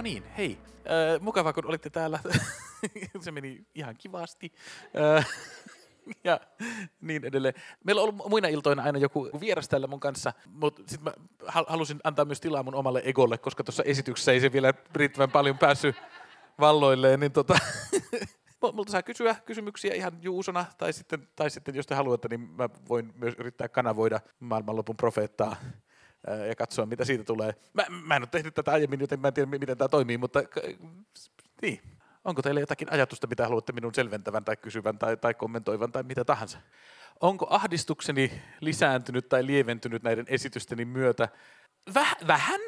No niin, hei. Äh, mukava, kun olitte täällä. Se meni ihan kivasti. Äh, ja niin edelleen. Meillä on ollut muina iltoina aina joku vieras täällä mun kanssa, mutta sitten mä halusin antaa myös tilaa mun omalle egolle, koska tuossa esityksessä ei se vielä riittävän paljon päässyt valloilleen, niin tota, multa saa kysyä kysymyksiä ihan juusona, tai sitten, tai sitten jos te haluatte, niin mä voin myös yrittää kanavoida maailmanlopun profeettaa ja katsoa, mitä siitä tulee. Mä, mä en ole tehnyt tätä aiemmin, joten mä en tiedä, miten tämä toimii, mutta niin. Onko teillä jotakin ajatusta, mitä haluatte minun selventävän tai kysyvän tai, tai kommentoivan tai mitä tahansa? Onko ahdistukseni lisääntynyt tai lieventynyt näiden esitysteni myötä? Väh, vähän?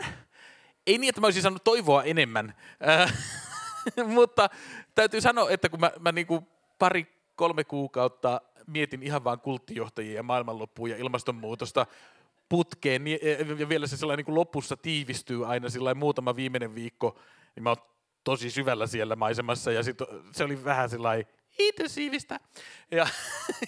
Ei niin, että mä olisin saanut toivoa enemmän, äh, mutta täytyy sanoa, että kun mä, mä niinku pari, kolme kuukautta mietin ihan vaan kulttijohtajia ja maailmanloppua ja ilmastonmuutosta putkeen, niin, ja vielä se sellainen niin lopussa tiivistyy aina sillä muutama viimeinen viikko, niin mä oon tosi syvällä siellä maisemassa, ja sit se oli vähän sellainen intensiivistä. Ja,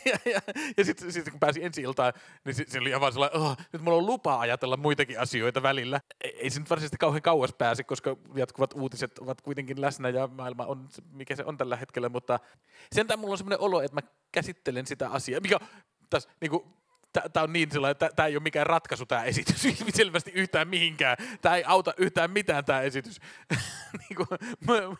ja, ja, ja sitten sit, kun pääsi ensi iltaan, niin se, se oli aivan sellainen, oh, nyt mulla on lupa ajatella muitakin asioita välillä. Ei, ei se nyt varsinaisesti kauhean kauas pääse, koska jatkuvat uutiset ovat kuitenkin läsnä ja maailma on mikä se on tällä hetkellä, mutta sentään mulla on semmoinen olo, että mä käsittelen sitä asiaa, mikä tässä niin kuin, tämä on niin sellainen, että tämä ei ole mikään ratkaisu tämä esitys selvästi yhtään mihinkään. Tämä ei auta yhtään mitään tämä esitys. niinku,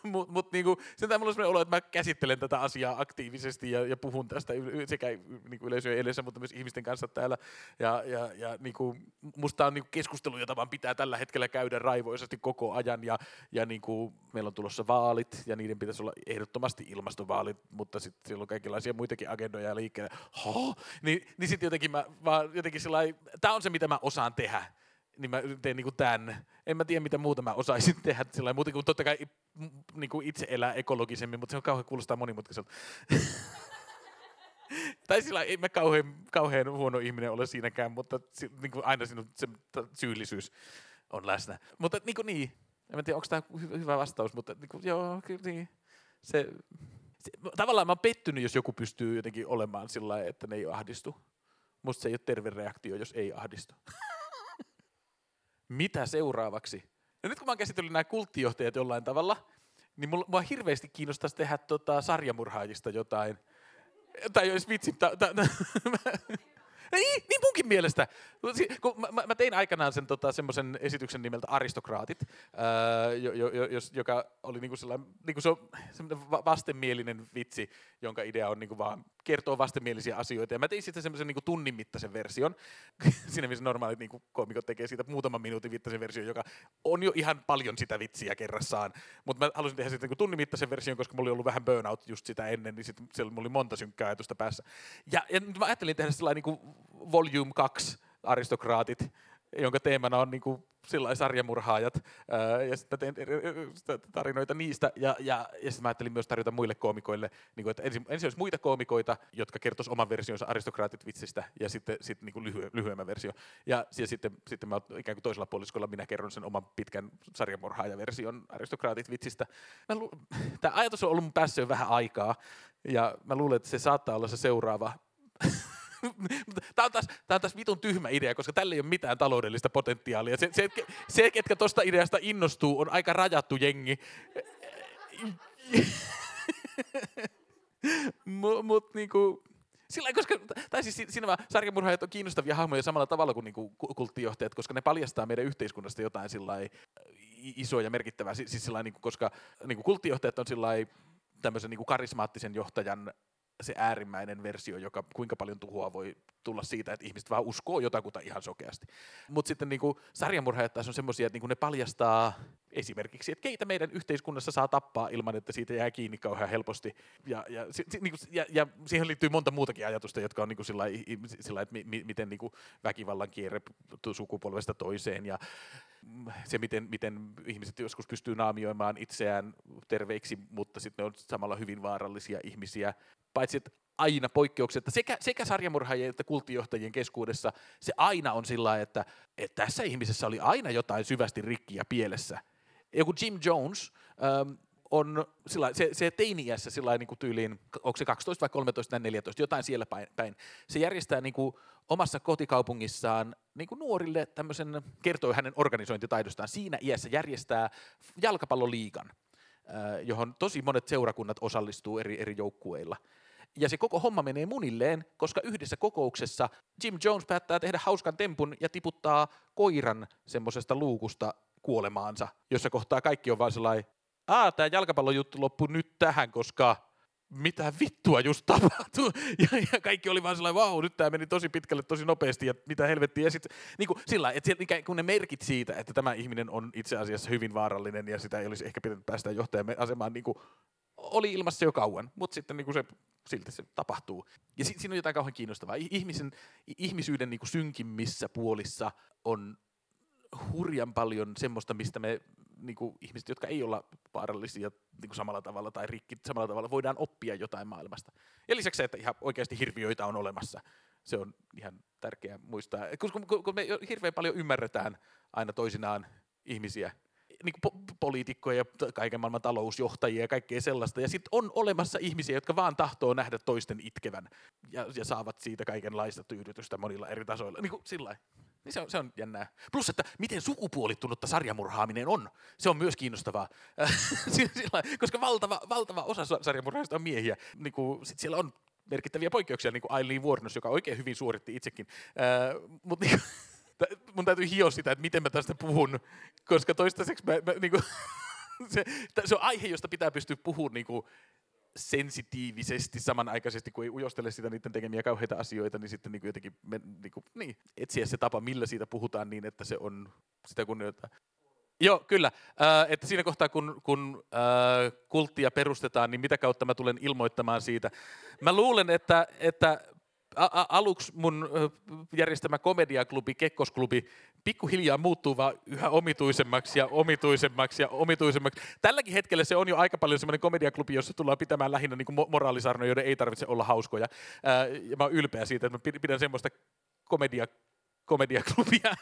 Mutta mut, niinku, sen mulla on sellainen olo, että mä käsittelen tätä asiaa aktiivisesti ja, ja puhun tästä sekä niinku yleisöjen edessä, mutta myös ihmisten kanssa täällä. Ja, ja, ja niinku, musta on niinku keskustelu, jota vaan pitää tällä hetkellä käydä raivoisesti koko ajan. Ja, ja niinku, meillä on tulossa vaalit ja niiden pitäisi olla ehdottomasti ilmastovaalit, mutta sitten siellä on kaikenlaisia muitakin agendoja liikkeelle. Niin, niin sitten jotenkin mä vaan jotenkin sillä tämä on se, mitä mä osaan tehdä. Niin mä teen niinku tämän. En mä tiedä, mitä muuta mä osaisin tehdä sillä muuta kuin totta kai niinku itse elää ekologisemmin, mutta se on kauhean kuulostaa monimutkaiselta. tai sillä ei mä kauhean, kauhean huono ihminen ole siinäkään, mutta niin kuin aina sinun se syyllisyys on läsnä. Mutta niin, kuin niin. en tiedä, onko tämä hyvä vastaus, mutta niin kuin, joo, kyllä niin. Se, se, tavallaan mä oon pettynyt, jos joku pystyy jotenkin olemaan sillä että ne ei ahdistu. Musta se ei ole terve reaktio, jos ei ahdistu. Mitä seuraavaksi? No nyt kun mä oon käsitellyt nämä kulttijohtajat jollain tavalla, niin mulla, mua hirveästi kiinnostaisi tehdä tota sarjamurhaajista jotain. Tai jos vitsi, ta, ta, ta, niin, niin munkin mielestä. Kun mä, mä tein aikanaan sen tota, semmoisen esityksen nimeltä Aristokraatit, ää, jo, jo, jos, joka oli niinku niinku se on vastenmielinen vitsi, jonka idea on niinku vaan kertoa vastenmielisiä asioita. Ja mä tein sitten semmoisen niinku tunnin mittaisen version. Siinä missä normaalit niinku komikot tekee siitä muutaman minuutin mittaisen version, joka on jo ihan paljon sitä vitsiä kerrassaan. Mutta mä halusin tehdä sitten niinku tunnin mittaisen version, koska mulla oli ollut vähän burnout just sitä ennen, niin sitten siellä oli monta synkkää ajatusta päässä. Ja, ja mä ajattelin tehdä sellainen niinku Volume 2 aristokraatit, jonka teemana on niin kuin sillä sarjamurhaajat, ja sitten teen tarinoita niistä, ja, ja, ja sitten mä ajattelin myös tarjota muille koomikoille, niin kuin, että ensin, ensin olisi muita koomikoita, jotka kertoisivat oman versionsa aristokraatit vitsistä, ja sitten, sitten niin kuin lyhy, lyhyemmän versio. Ja, ja sitten, sitten mä ikään kuin toisella puoliskolla minä kerron sen oman pitkän sarjamurhaajaversion aristokraatit vitsistä. Lu- Tämä ajatus on ollut mun päässä jo vähän aikaa, ja mä luulen, että se saattaa olla se seuraava Tämä on, taas, tämä on taas vitun tyhmä idea, koska tällä ei ole mitään taloudellista potentiaalia. Se, se, se ketkä tuosta ideasta innostuu, on aika rajattu jengi. Mutta mut, niinku, sillä koska, tai siis siinä vaan sarjamurhaajat on kiinnostavia hahmoja samalla tavalla kuin niinku kulttijohtajat, koska ne paljastaa meidän yhteiskunnasta jotain sillä isoa ja merkittävää. Siis sillä niinku, koska niinku kulttijohtajat on sillä tämmöisen niinku karismaattisen johtajan se äärimmäinen versio, joka kuinka paljon tuhoa voi tulla siitä, että ihmiset vaan uskoo jotakuta ihan sokeasti. Mutta sitten niinku, sarjamurhaajat taas on semmoisia, että niinku ne paljastaa esimerkiksi, että keitä meidän yhteiskunnassa saa tappaa ilman, että siitä jää kiinni kauhean helposti. Ja, ja, si, si, niinku, ja, ja siihen liittyy monta muutakin ajatusta, jotka on niinku sillä, sillä että mi, mi, miten niinku väkivallan kierre sukupolvesta toiseen ja se, miten, miten ihmiset joskus pystyy naamioimaan itseään terveiksi, mutta sitten ne on samalla hyvin vaarallisia ihmisiä paitsi että aina poikkeuksia, että sekä, sekä sarjamurhaajien että kulttijohtajien keskuudessa se aina on sillä että, että tässä ihmisessä oli aina jotain syvästi rikkiä pielessä. Joku Jim Jones, ähm, on sillä, se, se teini-iässä sillä niin kuin tyyliin, onko se 12 vai 13 tai 14, jotain siellä päin. Se järjestää niin kuin omassa kotikaupungissaan niin kuin nuorille tämmöisen, kertoi hänen organisointitaidostaan, siinä iässä järjestää jalkapalloliigan, johon tosi monet seurakunnat osallistuu eri, eri joukkueilla. Ja se koko homma menee munilleen, koska yhdessä kokouksessa Jim Jones päättää tehdä hauskan tempun ja tiputtaa koiran semmoisesta luukusta kuolemaansa, jossa kohtaa kaikki on vaan sellainen, aa, tämä jalkapallojuttu loppui nyt tähän, koska mitä vittua just tapahtui. Ja, ja kaikki oli vaan sellainen, vau, nyt tämä meni tosi pitkälle, tosi nopeasti, ja mitä helvettiä. Ja sitten niin kuin, sillä että siellä, kun ne merkit siitä, että tämä ihminen on itse asiassa hyvin vaarallinen, ja sitä ei olisi ehkä pitänyt päästä johtajan asemaan, niin kuin, oli ilmassa jo kauan, mutta sitten niin kuin se, silti se tapahtuu. Ja si- siinä on jotain kauhean kiinnostavaa. Ihmisen, ihmisyyden niin kuin synkimmissä puolissa on hurjan paljon semmoista, mistä me niin kuin ihmiset, jotka ei olla vaarallisia niin kuin samalla tavalla tai rikki samalla tavalla, voidaan oppia jotain maailmasta. Ja lisäksi se, että ihan oikeasti hirviöitä on olemassa. Se on ihan tärkeää muistaa. Kun, kun me hirveän paljon ymmärretään aina toisinaan ihmisiä, niin po- poliitikkoja ja kaiken maailman talousjohtajia ja kaikkea sellaista. Ja sitten on olemassa ihmisiä, jotka vaan tahtoo nähdä toisten itkevän ja, ja saavat siitä kaikenlaista tyydytystä monilla eri tasoilla. Niin kuin sillä niin se on, se on jännää. Plus, että miten sukupuolittunutta sarjamurhaaminen on. Se on myös kiinnostavaa. Sillä, koska valtava, valtava osa sarjamurhaista on miehiä. Niin kuin, sit siellä on merkittäviä poikkeuksia, niin kuin Aileen Wuornos, joka oikein hyvin suoritti itsekin. Äh, Mutta niin mun täytyy hioa sitä, että miten mä tästä puhun, koska toistaiseksi mä, mä niin kuin, se, se on aihe, josta pitää pystyä puhumaan niin kuin, sensitiivisesti samanaikaisesti, kun ei ujostele sitä niiden tekemiä kauheita asioita, niin sitten niin kuin jotenkin me, niin kuin, niin, etsiä se tapa, millä siitä puhutaan niin, että se on sitä kunnioittaa. Joo, kyllä. Äh, että siinä kohtaa, kun, kun äh, kulttia perustetaan, niin mitä kautta mä tulen ilmoittamaan siitä. Mä luulen, että, että aluksi mun järjestämä komediaklubi, Kekkosklubi, pikkuhiljaa muuttuu vaan yhä omituisemmaksi ja omituisemmaksi ja omituisemmaksi. Tälläkin hetkellä se on jo aika paljon semmoinen komediaklubi, jossa tullaan pitämään lähinnä niin kuin moraalisarnoja, joiden ei tarvitse olla hauskoja. Ja mä oon ylpeä siitä, että mä pidän semmoista komedia komediaklubia.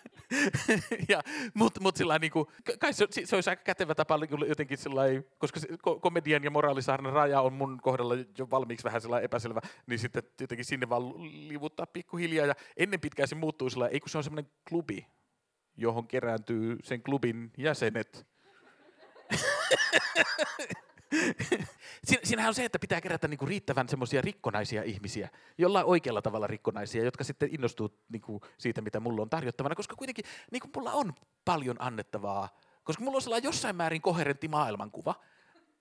ja, mutta mut sillä niinku, kai se, se olisi aika kätevä tapa jotenkin sillä koska se, komedian ja moraalisarnan raja on mun kohdalla jo valmiiksi vähän sillä epäselvä, niin sitten jotenkin sinne vaan livuttaa pikkuhiljaa ja ennen pitkään se muuttuu sillä ei kun se on semmoinen klubi, johon kerääntyy sen klubin jäsenet. Siinähän on se, että pitää kerätä niinku riittävän semmoisia rikkonaisia ihmisiä, jollain oikealla tavalla rikkonaisia, jotka sitten innostuu niinku siitä, mitä mulla on tarjottavana, koska kuitenkin niinku mulla on paljon annettavaa, koska mulla on sellainen jossain määrin koherentti maailmankuva,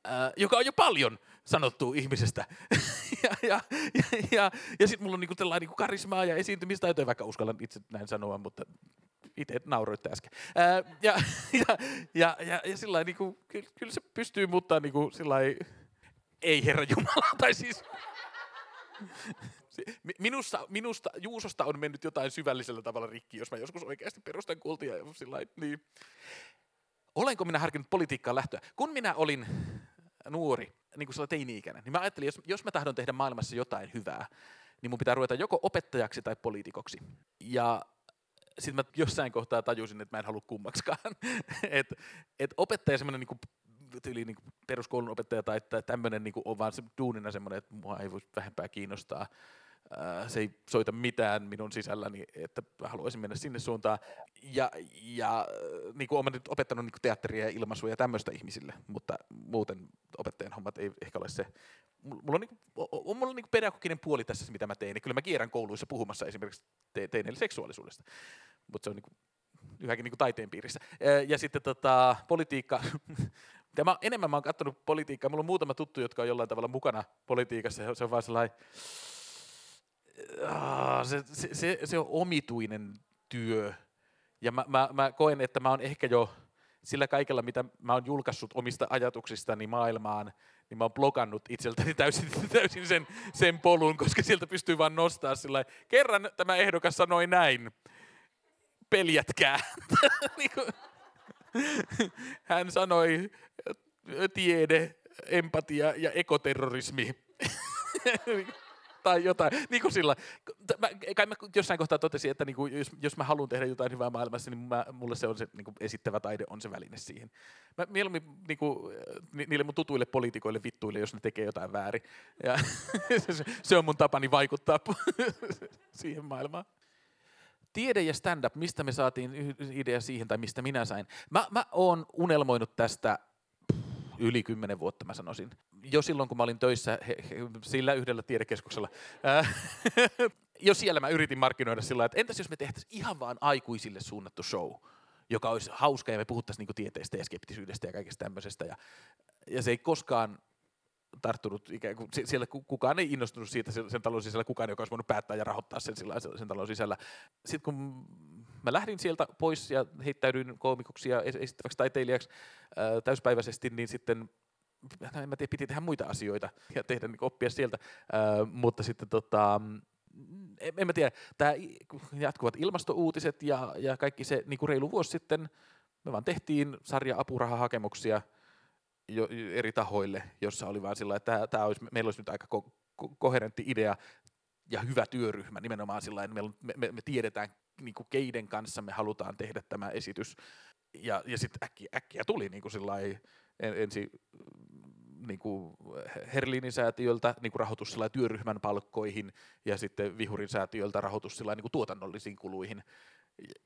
ää, joka on jo paljon sanottu ihmisestä. ja ja, ja, ja, ja sitten mulla on niinku tällainen niinku karismaa ja esiintymistaitoja, vaikka uskallan itse näin sanoa, mutta itse nauroitte äsken. Ää, ja, ja, ja, ja, ja sillä niin kuin, kyllä, kyllä, se pystyy, mutta niin kuin, sillä ei Herra Jumala, tai siis... Minusta, minusta, Juusosta on mennyt jotain syvällisellä tavalla rikki, jos mä joskus oikeasti perustan kultia. Sillä niin. Olenko minä harkinnut politiikkaan lähtöä? Kun minä olin nuori, niin kuin teini-ikäinen, niin mä ajattelin, jos, jos mä tahdon tehdä maailmassa jotain hyvää, niin mun pitää ruveta joko opettajaksi tai poliitikoksi. Ja sitten mä jossain kohtaa tajusin, että mä en halua kummaksikaan. että et opettaja semmoinen niinku, tyyli niinku peruskoulun opettaja tai, tämmöinen niinku on vaan se duunina semmoinen, että mua ei voisi vähempää kiinnostaa. Se ei soita mitään minun sisälläni, että haluaisin mennä sinne suuntaan. Ja, ja niin kuin olen nyt opettanut niin teatteria ja ilmaisua ja tämmöistä ihmisille, mutta muuten opettajan hommat ei ehkä ole se. Mulla on, niin on mulla niin pedagoginen puoli tässä, mitä mä teen. Kyllä mä kierrän kouluissa puhumassa esimerkiksi te- teineille seksuaalisuudesta, mutta se on niin yhäkin niin taiteen piirissä. Ja sitten tota, politiikka, ja mä, enemmän mä oon katsonut politiikkaa. Mulla on muutama tuttu, jotka on jollain tavalla mukana politiikassa. Se on vaan sellainen, se, se, se, se on omituinen työ. Ja mä, mä, mä koen, että mä oon ehkä jo sillä kaikella, mitä mä oon julkaissut omista ajatuksistani maailmaan, niin mä oon blokannut itseltäni täysin, täysin sen, sen polun, koska sieltä pystyy vaan nostaa sillä kerran tämä ehdokas sanoi näin, peljätkää. Niin hän sanoi tiede, empatia ja ekoterrorismi. tai jotain. Niin kuin sillä, mä, kai mä jossain kohtaa totesin, että niin kuin, jos, jos mä haluan tehdä jotain hyvää maailmassa, niin mä, mulle se on se niin kuin esittävä taide on se väline siihen. Mä mieluummin niin kuin, niille mun tutuille poliitikoille vittuille, jos ne tekee jotain väärin. Ja se on mun tapani vaikuttaa siihen maailmaan tiede ja stand-up, mistä me saatiin idea siihen tai mistä minä sain. Mä, mä oon unelmoinut tästä yli kymmenen vuotta mä sanoisin. Jo silloin, kun mä olin töissä he, he, sillä yhdellä tiedekeskuksella. jo siellä mä yritin markkinoida sillä että entäs jos me tehtäisiin ihan vaan aikuisille suunnattu show, joka olisi hauska ja me puhuttaisiin niinku tieteestä ja skeptisyydestä ja kaikesta tämmöisestä. Ja, ja se ei koskaan tarttunut, ikään kuin, siellä kukaan ei innostunut siitä sen talon sisällä, kukaan joka olisi voinut päättää ja rahoittaa sen, sen talon sisällä. Sitten kun mä lähdin sieltä pois ja heittäydyin koomikoksi ja esittäväksi taiteilijaksi ää, täyspäiväisesti, niin sitten en mä tiedä, piti tehdä muita asioita ja tehdä niin oppia sieltä, ää, mutta sitten tota, en, en mä tiedä, tämä jatkuvat ilmastouutiset ja, ja kaikki se niin kuin reilu vuosi sitten, me vaan tehtiin sarja apurahahakemuksia jo, eri tahoille, jossa oli vaan sillä että tämä olisi, meillä olisi nyt aika ko- ko- koherentti idea ja hyvä työryhmä nimenomaan sillä että me, me, me tiedetään niin kuin keiden kanssa me halutaan tehdä tämä esitys. Ja, ja sitten äkkiä, äkkiä tuli niin kuin sillä en, ensi niin kuin Herlinin säätiöltä niin kuin rahoitus työryhmän palkkoihin ja sitten Vihurin säätiöltä rahoitus niin kuin tuotannollisiin kuluihin.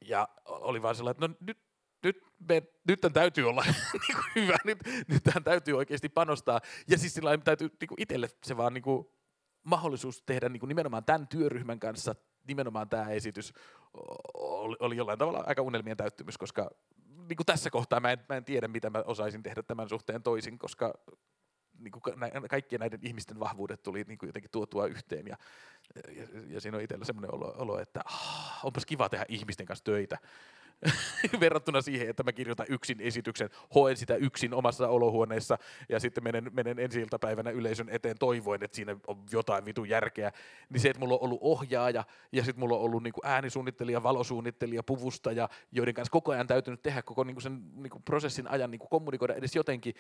Ja oli vaan sellainen, että no nyt nyt, me, nyt tämän täytyy olla niin kuin hyvä, nyt, nyt tämän täytyy oikeasti panostaa. Ja siis sillä täytyy niin kuin itselle se vaan niin kuin, mahdollisuus tehdä niin kuin nimenomaan tämän työryhmän kanssa nimenomaan tämä esitys oli, oli jollain tavalla aika unelmien täyttymys, koska niin kuin tässä kohtaa mä en, mä en tiedä, mitä mä osaisin tehdä tämän suhteen toisin, koska niin kuin kaikkien näiden ihmisten vahvuudet tuli niin kuin jotenkin tuotua yhteen ja, ja, ja siinä on itsellä semmoinen olo, olo että ah, onpas kiva tehdä ihmisten kanssa töitä. verrattuna siihen, että mä kirjoitan yksin esityksen, hoen sitä yksin omassa olohuoneessa ja sitten menen, menen ensi iltapäivänä yleisön eteen toivoen, että siinä on jotain vitu järkeä. Niin se, että mulla on ollut ohjaaja ja sitten mulla on ollut niinku äänisuunnittelija, valosuunnittelija, puvustaja, joiden kanssa koko ajan täytynyt tehdä koko niinku sen niinku prosessin ajan niinku kommunikoida edes jotenkin.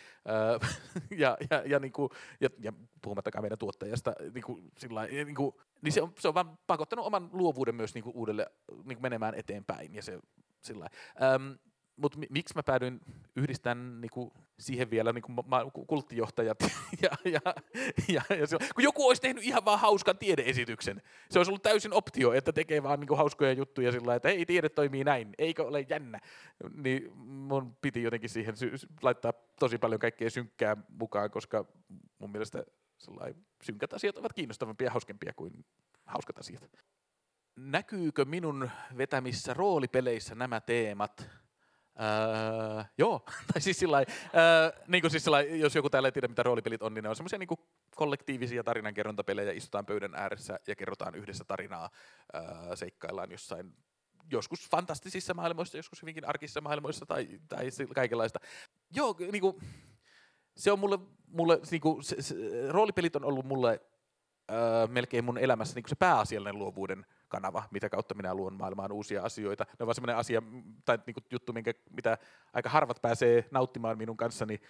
ja, ja, ja, niinku, ja, ja puhumattakaan meidän tuottajasta, niinku, sillä, niinku, niin se on, se on vaan pakottanut oman luovuuden myös niinku uudelle niinku menemään eteenpäin. Ja se sillä mutta miksi mä päädyin yhdistämään niinku siihen vielä niinku ma- kulttijohtajat ja, ja, ja, ja se, kun joku olisi tehnyt ihan vaan hauskan tiedeesityksen. Se olisi ollut täysin optio, että tekee vaan niinku hauskoja juttuja sillä että ei tiede toimii näin, eikö ole jännä. Niin mun piti jotenkin siihen sy- laittaa tosi paljon kaikkea synkkää mukaan, koska mun mielestä synkät asiat ovat kiinnostavampia ja hauskempia kuin hauskat asiat näkyykö minun vetämissä roolipeleissä nämä teemat? Öö, joo, tai siis sillä öö, niin kuin siis sillä jos joku täällä ei tiedä, mitä roolipelit on, niin ne on semmoisia niin kollektiivisia tarinankerrontapelejä, istutaan pöydän ääressä ja kerrotaan yhdessä tarinaa, öö, seikkaillaan jossain joskus fantastisissa maailmoissa, joskus hyvinkin arkissa maailmoissa tai, tai kaikenlaista. Joo, niin kuin, se on mulle, mulle niin kuin, se, se, roolipelit on ollut mulle öö, melkein mun elämässä niin kuin se pääasiallinen luovuuden kanava, mitä kautta minä luon maailmaan uusia asioita. Ne on vaan semmoinen asia, tai niin kuin juttu, minkä, mitä aika harvat pääsee nauttimaan minun kanssani,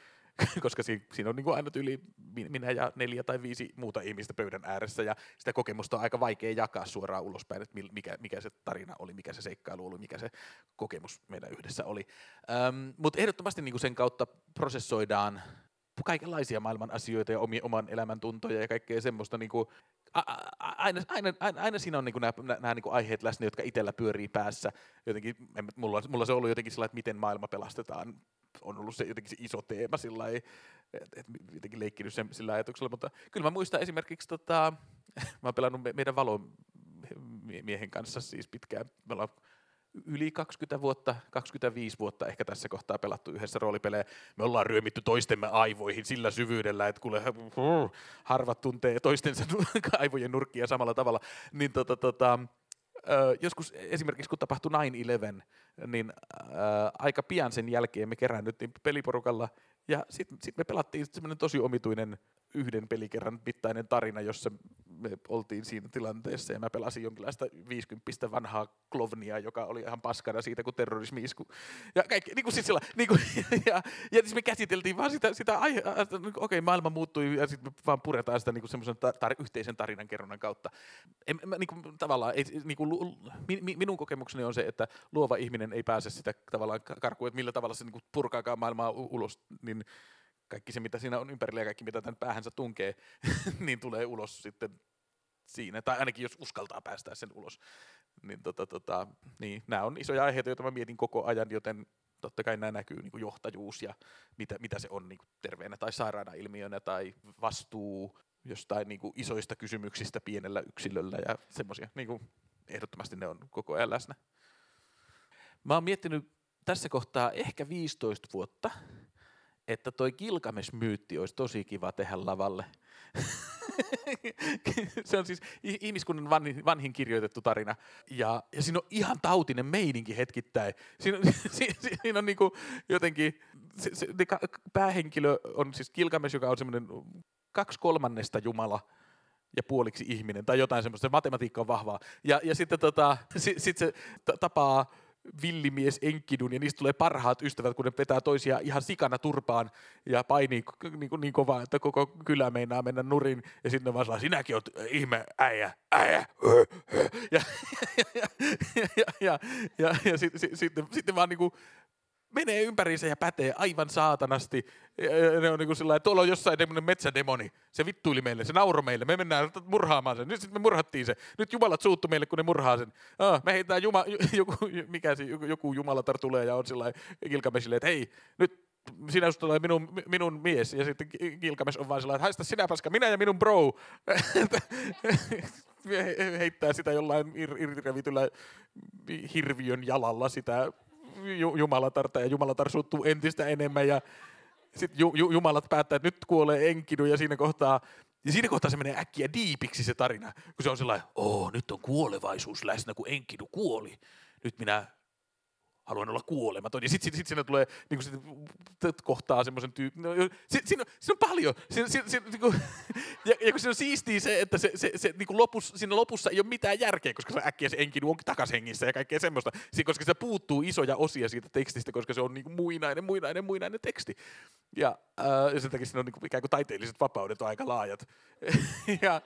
koska siinä on niin kuin aina yli minä ja neljä tai viisi muuta ihmistä pöydän ääressä, ja sitä kokemusta on aika vaikea jakaa suoraan ulospäin, että mikä, mikä se tarina oli, mikä se seikkailu oli, mikä se kokemus meidän yhdessä oli. Ähm, Mutta ehdottomasti niin kuin sen kautta prosessoidaan kaikenlaisia maailman asioita ja omia, oman elämän tuntoja ja kaikkea semmoista. Niin kuin, aina, aina, aina, aina siinä on niin kuin nämä, nämä niin kuin aiheet läsnä, jotka itsellä pyörii päässä. Jotenkin, mulla, mulla se on ollut jotenkin sellainen, että miten maailma pelastetaan on ollut se jotenkin se iso teema sillä jotenkin leikkinyt sen, sillä ajatuksella, mutta kyllä mä muistan esimerkiksi, tota, mä oon pelannut me, meidän valomiehen kanssa siis pitkään, me ollaan yli 20 vuotta, 25 vuotta ehkä tässä kohtaa pelattu yhdessä roolipelejä. Me ollaan ryömitty toistemme aivoihin sillä syvyydellä, että kuule harvat tuntee toistensa aivojen nurkkia samalla tavalla. Niin tota, tota, joskus esimerkiksi kun tapahtui 9-11, niin ää, aika pian sen jälkeen me keräännyttiin peliporukalla ja sitten sit me pelattiin semmoinen tosi omituinen yhden pelikerran mittainen tarina, jossa me oltiin siinä tilanteessa ja mä pelasin jonkinlaista 50 vanhaa klovnia, joka oli ihan paskana siitä, kun terrorismi isku. Ja kaikki, niin kuin siis sillä, niin kuin, ja, ja siis me käsiteltiin vaan sitä, sitä aihe, niin okei, okay, maailma muuttui ja sitten me vaan puretaan sitä niin kuin semmoisen tar- yhteisen tarinan kerronnan kautta. En, mä, niin kuin, tavallaan, ei, niin kuin, mi, minun kokemukseni on se, että luova ihminen ei pääse sitä tavallaan karkuun, että millä tavalla se niin kuin purkaakaan maailmaa ulos, niin kaikki se, mitä siinä on ympärillä ja kaikki, mitä tämän päähänsä tunkee, niin tulee ulos sitten siinä, tai ainakin jos uskaltaa päästää sen ulos. Niin, tota, tota, niin nämä on isoja aiheita, joita mä mietin koko ajan, joten totta kai nämä näkyy niin kuin johtajuus ja mitä, mitä se on niin kuin terveenä tai sairaana ilmiönä tai vastuu jostain niin kuin isoista kysymyksistä pienellä yksilöllä ja semmoisia. Niin ehdottomasti ne on koko ajan läsnä. Mä oon miettinyt tässä kohtaa ehkä 15 vuotta, että toi Gilgamesh-myytti olisi tosi kiva tehdä lavalle. se on siis ihmiskunnan vanhin, vanhin kirjoitettu tarina. Ja, ja siinä on ihan tautinen meininki hetkittäin. Siinä, si, si, siinä on niinku jotenkin, se, se, päähenkilö on siis Gilgamesh, joka on semmoinen kaksi kolmannesta jumala ja puoliksi ihminen tai jotain semmoista. Se matematiikka on vahvaa. Ja, ja sitten tota, sit, sit se tapaa villimies Enkidun ja niistä tulee parhaat ystävät, kun ne vetää toisia ihan sikana turpaan ja painii niin, niin kovaa, että koko kylä meinaa mennä nurin ja sitten ne vaan sanoo, sinäkin oot ihme äijä, äijä, ja, ja, ja, ja, ja, ja, ja, ja sitten sit, sit, sit vaan niinku menee ympäriinsä ja pätee aivan saatanasti. Ja ne on niin kuin sillä tuolla on jossain tämmöinen metsädemoni. Se vittuili meille, se nauro meille. Me mennään murhaamaan sen. Nyt sitten me murhattiin se. Nyt jumalat suuttu meille, kun ne murhaa sen. Ah, me heitetään juma, joku, mikä se, joku, joku jumalatar tulee ja on sillä Gilgameshille, että hei, nyt sinä tulee minun, minun mies. Ja sitten Gilgamesh on vaan sellainen, että haista sinä paska, minä ja minun bro. heittää sitä jollain irrevityllä hirviön jalalla sitä Jumalatarta ja Jumalatar suuttuu entistä enemmän ja sitten ju, ju, Jumalat päättää, että nyt kuolee Enkidu ja siinä kohtaa ja siinä kohtaa se menee äkkiä diipiksi se tarina, kun se on sellainen, oo, nyt on kuolevaisuus läsnä, kun Enkidu kuoli. Nyt minä haluan olla kuolematon. Ja sitten sit, sit siinä tulee, niin sit, kohtaa semmoisen tyypin. No, siinä, siinä, siinä, on paljon. Siinä, siinä, siinä, niin kuin, ja, ja kun se on siistiä se, että se, se, se niin kuin siinä lopussa ei ole mitään järkeä, koska se äkkiä se enkinu on takas hengissä ja kaikkea semmoista. Koska se puuttuu isoja osia siitä tekstistä, koska se on niin kuin muinainen, muinainen, muinainen teksti. Ja, äh, ja sen takia siinä on niin kuin, ikään kuin taiteelliset vapaudet on aika laajat. ja,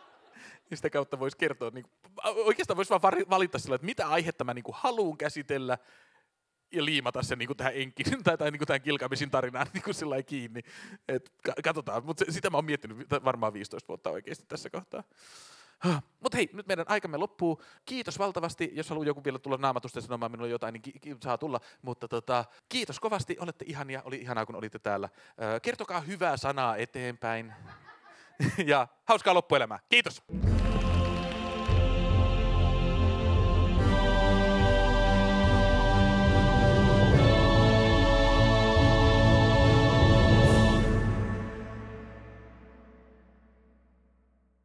ja sitä kautta voisi kertoa, niin kuin, oikeastaan voisi vaan valita sillä, että mitä aihetta mä niin haluan käsitellä, ja liimata sen niin tähän Enkin tai, tai niin tähän Kilkamisin tarinaan niin kuin sillä kiinni. Et, katsotaan, mutta sitä mä oon miettinyt varmaan 15 vuotta oikeasti tässä kohtaa. Mutta hei, nyt meidän aikamme loppuu. Kiitos valtavasti. Jos haluaa joku vielä tulla naamatusta sanomaan minulle jotain, niin ki- ki- saa tulla. Mutta tota, kiitos kovasti, olette ihania. Oli ihanaa, kun olitte täällä. Kertokaa hyvää sanaa eteenpäin. ja hauskaa loppuelämää. Kiitos.